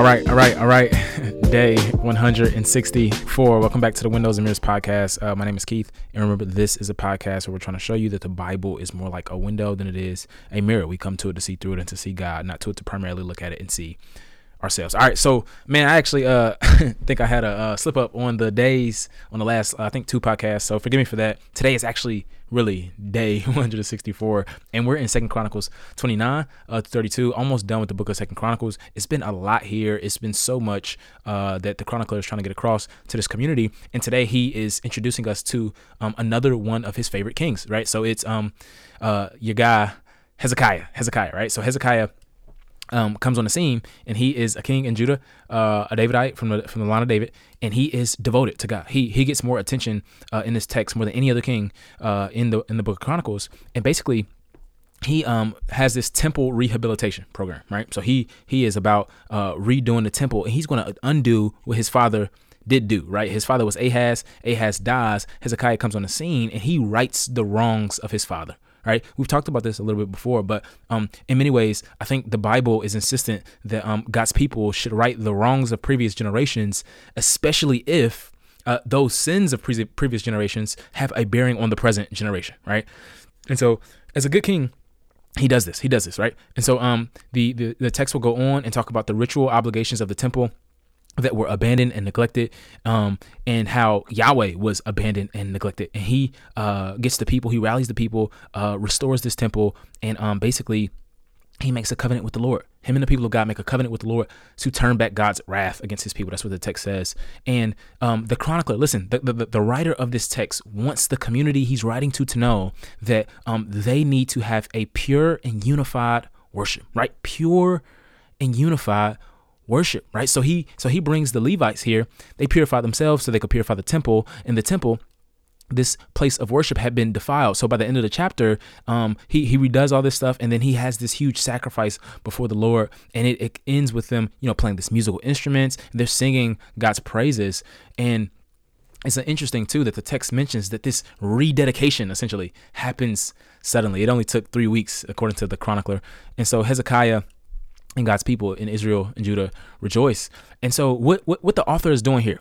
All right, all right, all right. Day 164. Welcome back to the Windows and Mirrors podcast. Uh, my name is Keith, and remember, this is a podcast where we're trying to show you that the Bible is more like a window than it is a mirror. We come to it to see through it and to see God, not to it to primarily look at it and see ourselves. All right, so man, I actually uh think I had a uh, slip up on the days on the last uh, I think two podcasts. So forgive me for that. Today is actually really day 164, and we're in Second Chronicles 29 uh 32, almost done with the book of Second Chronicles. It's been a lot here. It's been so much uh that the chronicler is trying to get across to this community, and today he is introducing us to um another one of his favorite kings. Right, so it's um uh your guy Hezekiah. Hezekiah, right? So Hezekiah um, comes on the scene, and he is a king in Judah, uh, a Davidite from the from the line of David, and he is devoted to God. He he gets more attention uh, in this text more than any other king uh, in the in the Book of Chronicles, and basically. He um has this temple rehabilitation program, right? So he he is about uh, redoing the temple, and he's going to undo what his father did do, right? His father was Ahaz. Ahaz dies. Hezekiah comes on the scene, and he rights the wrongs of his father, right? We've talked about this a little bit before, but um, in many ways, I think the Bible is insistent that um, God's people should right the wrongs of previous generations, especially if uh, those sins of pre- previous generations have a bearing on the present generation, right? And so, as a good king, he does this. He does this, right? And so, um, the the, the text will go on and talk about the ritual obligations of the temple that were abandoned and neglected, um, and how Yahweh was abandoned and neglected. And he uh, gets the people, he rallies the people, uh, restores this temple, and um, basically he makes a covenant with the Lord. Him and the people of God make a covenant with the Lord to turn back God's wrath against his people. That's what the text says. And um, the chronicler, listen, the, the, the, writer of this text wants the community he's writing to to know that um, they need to have a pure and unified worship, right? Pure and unified worship, right? So he so he brings the Levites here. They purify themselves so they could purify the temple. In the temple, this place of worship had been defiled. So by the end of the chapter, um, he he redoes all this stuff, and then he has this huge sacrifice before the Lord, and it, it ends with them, you know, playing this musical instruments. they're singing God's praises, and it's interesting too that the text mentions that this rededication essentially happens suddenly. It only took three weeks, according to the chronicler, and so Hezekiah and God's people in Israel and Judah rejoice. And so, what, what, what the author is doing here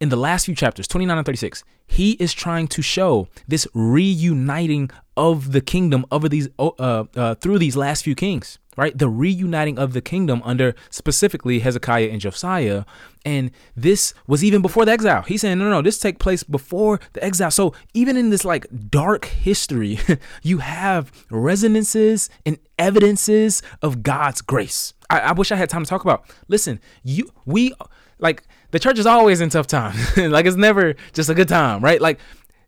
in the last few chapters, 29 and 36, he is trying to show this reuniting of the kingdom over these uh, uh, through these last few kings right? The reuniting of the kingdom under specifically Hezekiah and Josiah. And this was even before the exile. He's saying, no, no, no, this take place before the exile. So even in this like dark history, you have resonances and evidences of God's grace. I, I wish I had time to talk about. Listen, you we like the church is always in tough times. like it's never just a good time, right? Like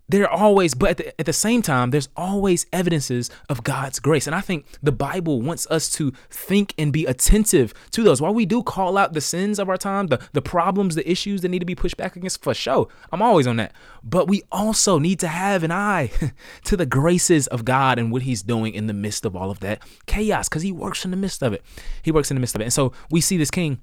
there are always but at the, at the same time there's always evidences of god's grace. And i think the bible wants us to think and be attentive to those. While we do call out the sins of our time the, the problems the issues that need to be pushed back against for sure i'm always on that. But we also need to have an eye to the graces of god and what he's doing in the midst of all of that chaos because he works in the midst of it. He works in the midst of it. And so we see this king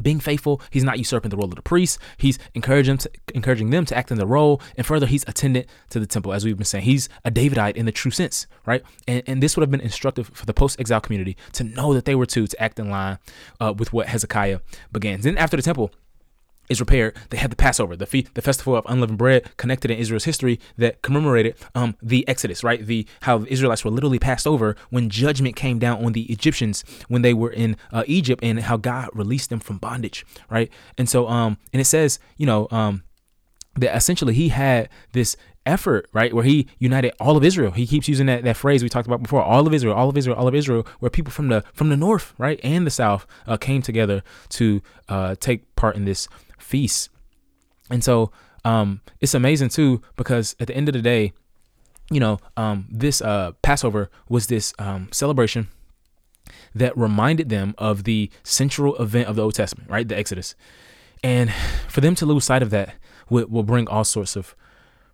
being faithful, he's not usurping the role of the priest. He's encouraging to, encouraging them to act in the role, and further, he's attendant to the temple, as we've been saying. He's a Davidite in the true sense, right? And, and this would have been instructive for the post-exile community to know that they were to to act in line uh, with what Hezekiah began. Then after the temple, is repaired, they had the Passover, the feast, the festival of unleavened bread, connected in Israel's history that commemorated um, the Exodus, right? The how the Israelites were literally passed over when judgment came down on the Egyptians when they were in uh, Egypt, and how God released them from bondage, right? And so, um, and it says, you know, um, that essentially he had this effort, right, where he united all of Israel. He keeps using that, that phrase we talked about before, all of Israel, all of Israel, all of Israel, where people from the from the north, right, and the south uh, came together to uh, take part in this feast. And so um, it's amazing too because at the end of the day, you know, um, this uh, Passover was this um, celebration that reminded them of the central event of the Old Testament, right? The Exodus. And for them to lose sight of that will, will bring all sorts of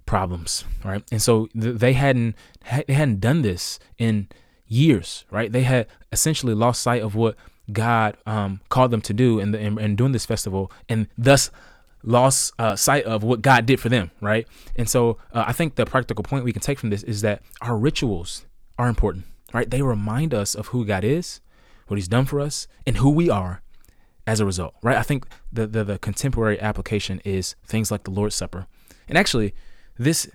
problems, right? And so th- they hadn't they hadn't done this in years, right? They had essentially lost sight of what God um, called them to do and in, in, in, doing this festival, and thus lost uh, sight of what God did for them, right? And so uh, I think the practical point we can take from this is that our rituals are important, right? They remind us of who God is, what He's done for us, and who we are, as a result, right? I think the, the, the contemporary application is things like the Lord's Supper. And actually, this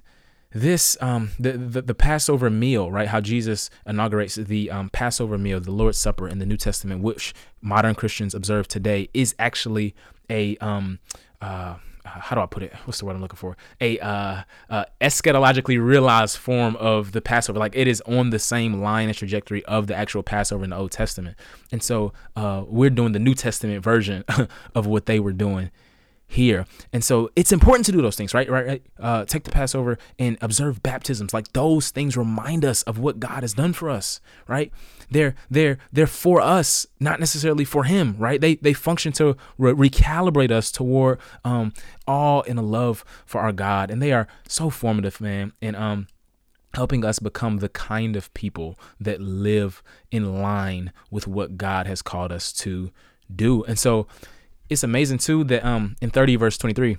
this um the, the, the Passover meal, right? How Jesus inaugurates the um, Passover meal, the Lord's Supper in the New Testament, which modern Christians observe today, is actually a um uh how do I put it? What's the word I'm looking for? A uh, uh, eschatologically realized form of the Passover. Like it is on the same line and trajectory of the actual Passover in the Old Testament. And so uh, we're doing the New Testament version of what they were doing here. And so it's important to do those things, right? Right, right. Uh, take the Passover and observe baptisms. Like those things remind us of what God has done for us, right? They're they're they're for us, not necessarily for Him, right? They they function to re- recalibrate us toward um all in a love for our God, and they are so formative, man. And um helping us become the kind of people that live in line with what God has called us to do. And so it's amazing too that um in 30 verse 23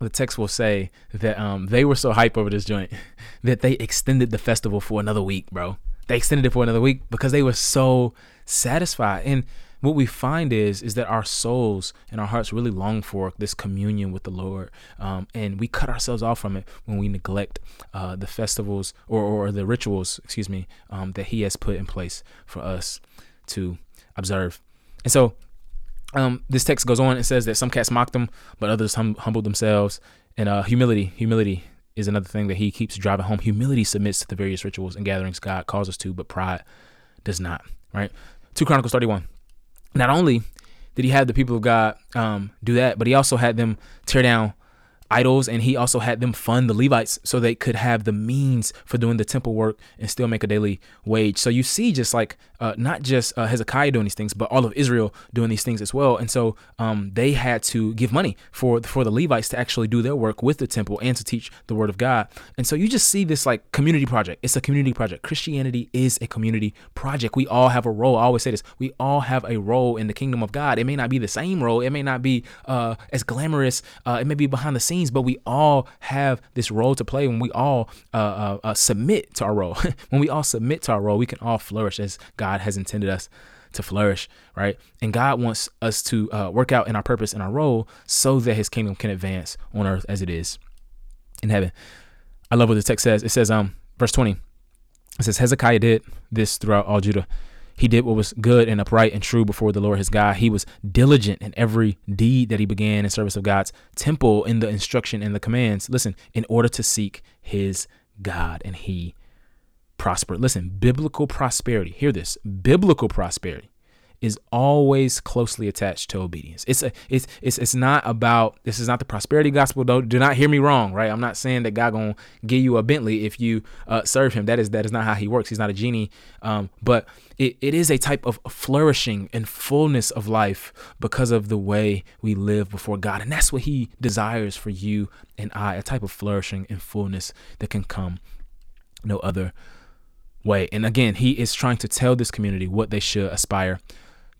the text will say that um they were so hype over this joint that they extended the festival for another week, bro. They extended it for another week because they were so satisfied. And what we find is is that our souls and our hearts really long for this communion with the Lord, um, and we cut ourselves off from it when we neglect uh, the festivals or, or the rituals, excuse me, um, that He has put in place for us to observe. And so um, this text goes on and says that some cats mocked them, but others hum- humbled themselves. And uh, humility, humility is another thing that he keeps driving home. Humility submits to the various rituals and gatherings God calls us to, but pride does not. Right? Two Chronicles thirty-one. Not only did he have the people of God um, do that, but he also had them tear down idols and he also had them fund the Levites so they could have the means for doing the temple work and still make a daily wage. So you see just like uh, not just uh, Hezekiah doing these things, but all of Israel doing these things as well. And so um, they had to give money for for the Levites to actually do their work with the temple and to teach the word of God. And so you just see this like community project. It's a community project. Christianity is a community project. We all have a role. I always say this. We all have a role in the kingdom of God. It may not be the same role. It may not be uh, as glamorous. Uh, it may be behind the scenes, but we all have this role to play when we all uh, uh, submit to our role. when we all submit to our role, we can all flourish as God has intended us to flourish, right? And God wants us to uh, work out in our purpose and our role so that his kingdom can advance on earth as it is in heaven. I love what the text says. It says, um, verse 20, it says, Hezekiah did this throughout all Judah. He did what was good and upright and true before the Lord his God. He was diligent in every deed that he began in service of God's temple, in the instruction and the commands. Listen, in order to seek his God, and he prosper. Listen, biblical prosperity, hear this biblical prosperity is always closely attached to obedience. It's a it's it's it's not about this is not the prosperity gospel. Don't do not hear me wrong, right? I'm not saying that God gonna give you a Bentley if you uh, serve Him. That is that is not how He works. He's not a genie. Um, but it, it is a type of flourishing and fullness of life because of the way we live before God, and that's what He desires for you and I. A type of flourishing and fullness that can come no other way. And again, he is trying to tell this community what they should aspire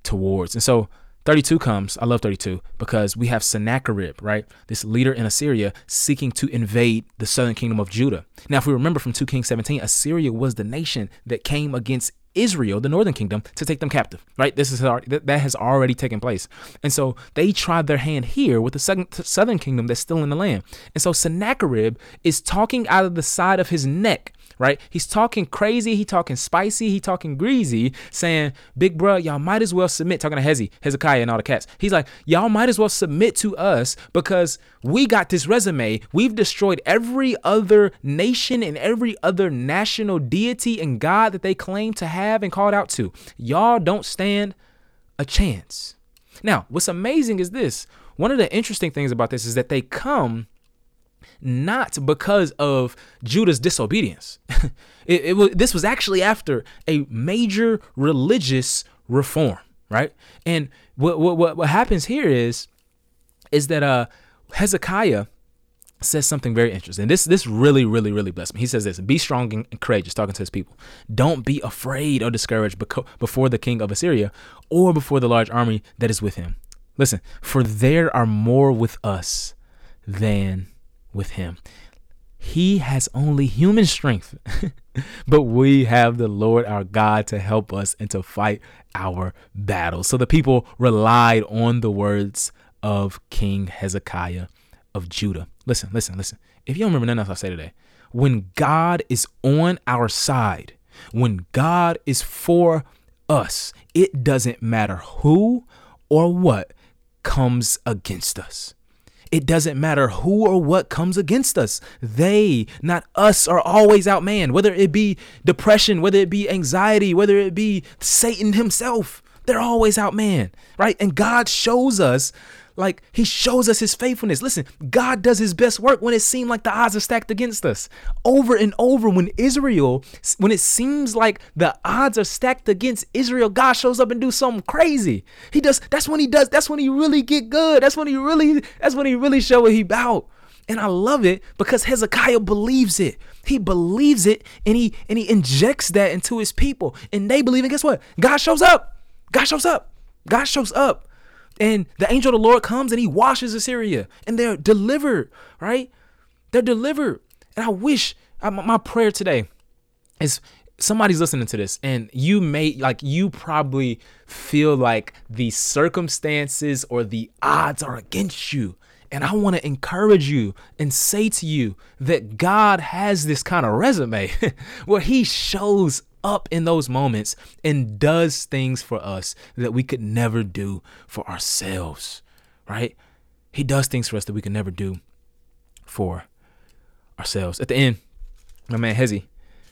towards. And so 32 comes. I love 32 because we have Sennacherib, right? This leader in Assyria seeking to invade the southern kingdom of Judah. Now, if we remember from 2 Kings 17, Assyria was the nation that came against Israel, the northern kingdom, to take them captive, right? This is that has already taken place. And so they tried their hand here with the southern kingdom that's still in the land. And so Sennacherib is talking out of the side of his neck right? He's talking crazy, he talking spicy, he talking greasy, saying, Big bro, y'all might as well submit, talking to Hezi, Hezekiah and all the cats. He's like, y'all might as well submit to us because we got this resume. We've destroyed every other nation and every other national deity and God that they claim to have and called out to. Y'all don't stand a chance. Now, what's amazing is this. One of the interesting things about this is that they come not because of Judah's disobedience. it, it was, this was actually after a major religious reform, right? And what, what, what happens here is, is that uh, Hezekiah says something very interesting. This this really really really blessed me. He says this: "Be strong and courageous." Talking to his people, don't be afraid or discouraged before the king of Assyria or before the large army that is with him. Listen, for there are more with us than with him. he has only human strength, but we have the Lord our God to help us and to fight our battles. So the people relied on the words of King Hezekiah of Judah. Listen, listen, listen. If you don't remember nothing else I say today, when God is on our side, when God is for us, it doesn't matter who or what comes against us. It doesn't matter who or what comes against us. They, not us, are always outmanned, whether it be depression, whether it be anxiety, whether it be Satan himself. They're always outmanned, right? And God shows us like he shows us his faithfulness. Listen, God does his best work when it seems like the odds are stacked against us. Over and over, when Israel, when it seems like the odds are stacked against Israel, God shows up and do something crazy. He does. That's when he does. That's when he really get good. That's when he really. That's when he really show what he about. And I love it because Hezekiah believes it. He believes it and he and he injects that into his people. And they believe it. Guess what? God shows up. God shows up. God shows up. And the angel of the Lord comes and he washes Assyria and they're delivered, right? They're delivered. And I wish my prayer today is somebody's listening to this and you may like you probably feel like the circumstances or the odds are against you and I want to encourage you and say to you that God has this kind of resume where he shows up in those moments and does things for us that we could never do for ourselves, right? He does things for us that we could never do for ourselves. At the end, my man Hezi,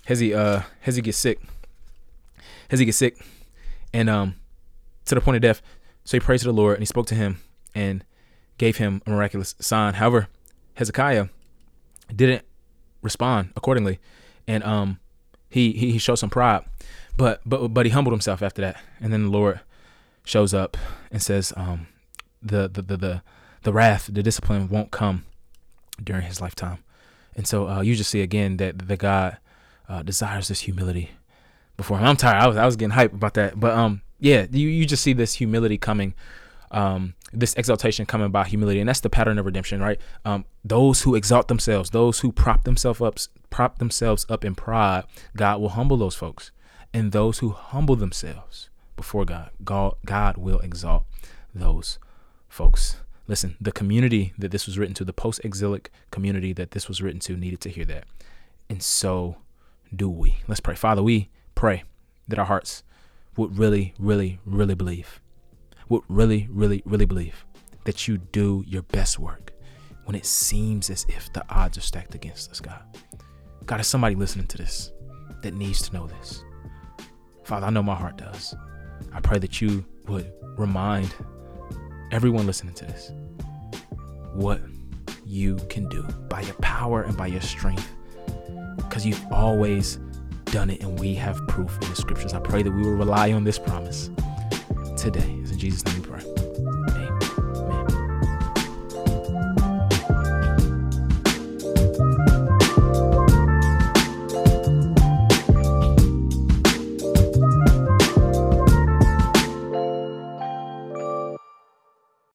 Hezi, uh, Hezi gets sick. Hezi gets sick, and um, to the point of death. So he prays to the Lord and he spoke to him and gave him a miraculous sign. However, Hezekiah didn't respond accordingly, and um, he, he he showed some pride, but but but he humbled himself after that, and then the Lord shows up and says, um, the the the the, the wrath, the discipline won't come during his lifetime, and so uh, you just see again that the God uh, desires this humility before him. I'm tired. I was I was getting hyped about that, but um yeah, you you just see this humility coming um, this exaltation coming by humility, and that's the pattern of redemption, right? Um, those who exalt themselves, those who prop themselves up, prop themselves up in pride, God will humble those folks, and those who humble themselves before God, God, God will exalt those folks. Listen, the community that this was written to, the post-exilic community that this was written to, needed to hear that, and so do we. Let's pray, Father. We pray that our hearts would really, really, really believe would really, really, really believe that you do your best work when it seems as if the odds are stacked against us, God. God, is somebody listening to this that needs to know this. Father, I know my heart does. I pray that you would remind everyone listening to this what you can do by your power and by your strength because you've always done it and we have proof in the scriptures. I pray that we will rely on this promise today. It's in Jesus' name we pray.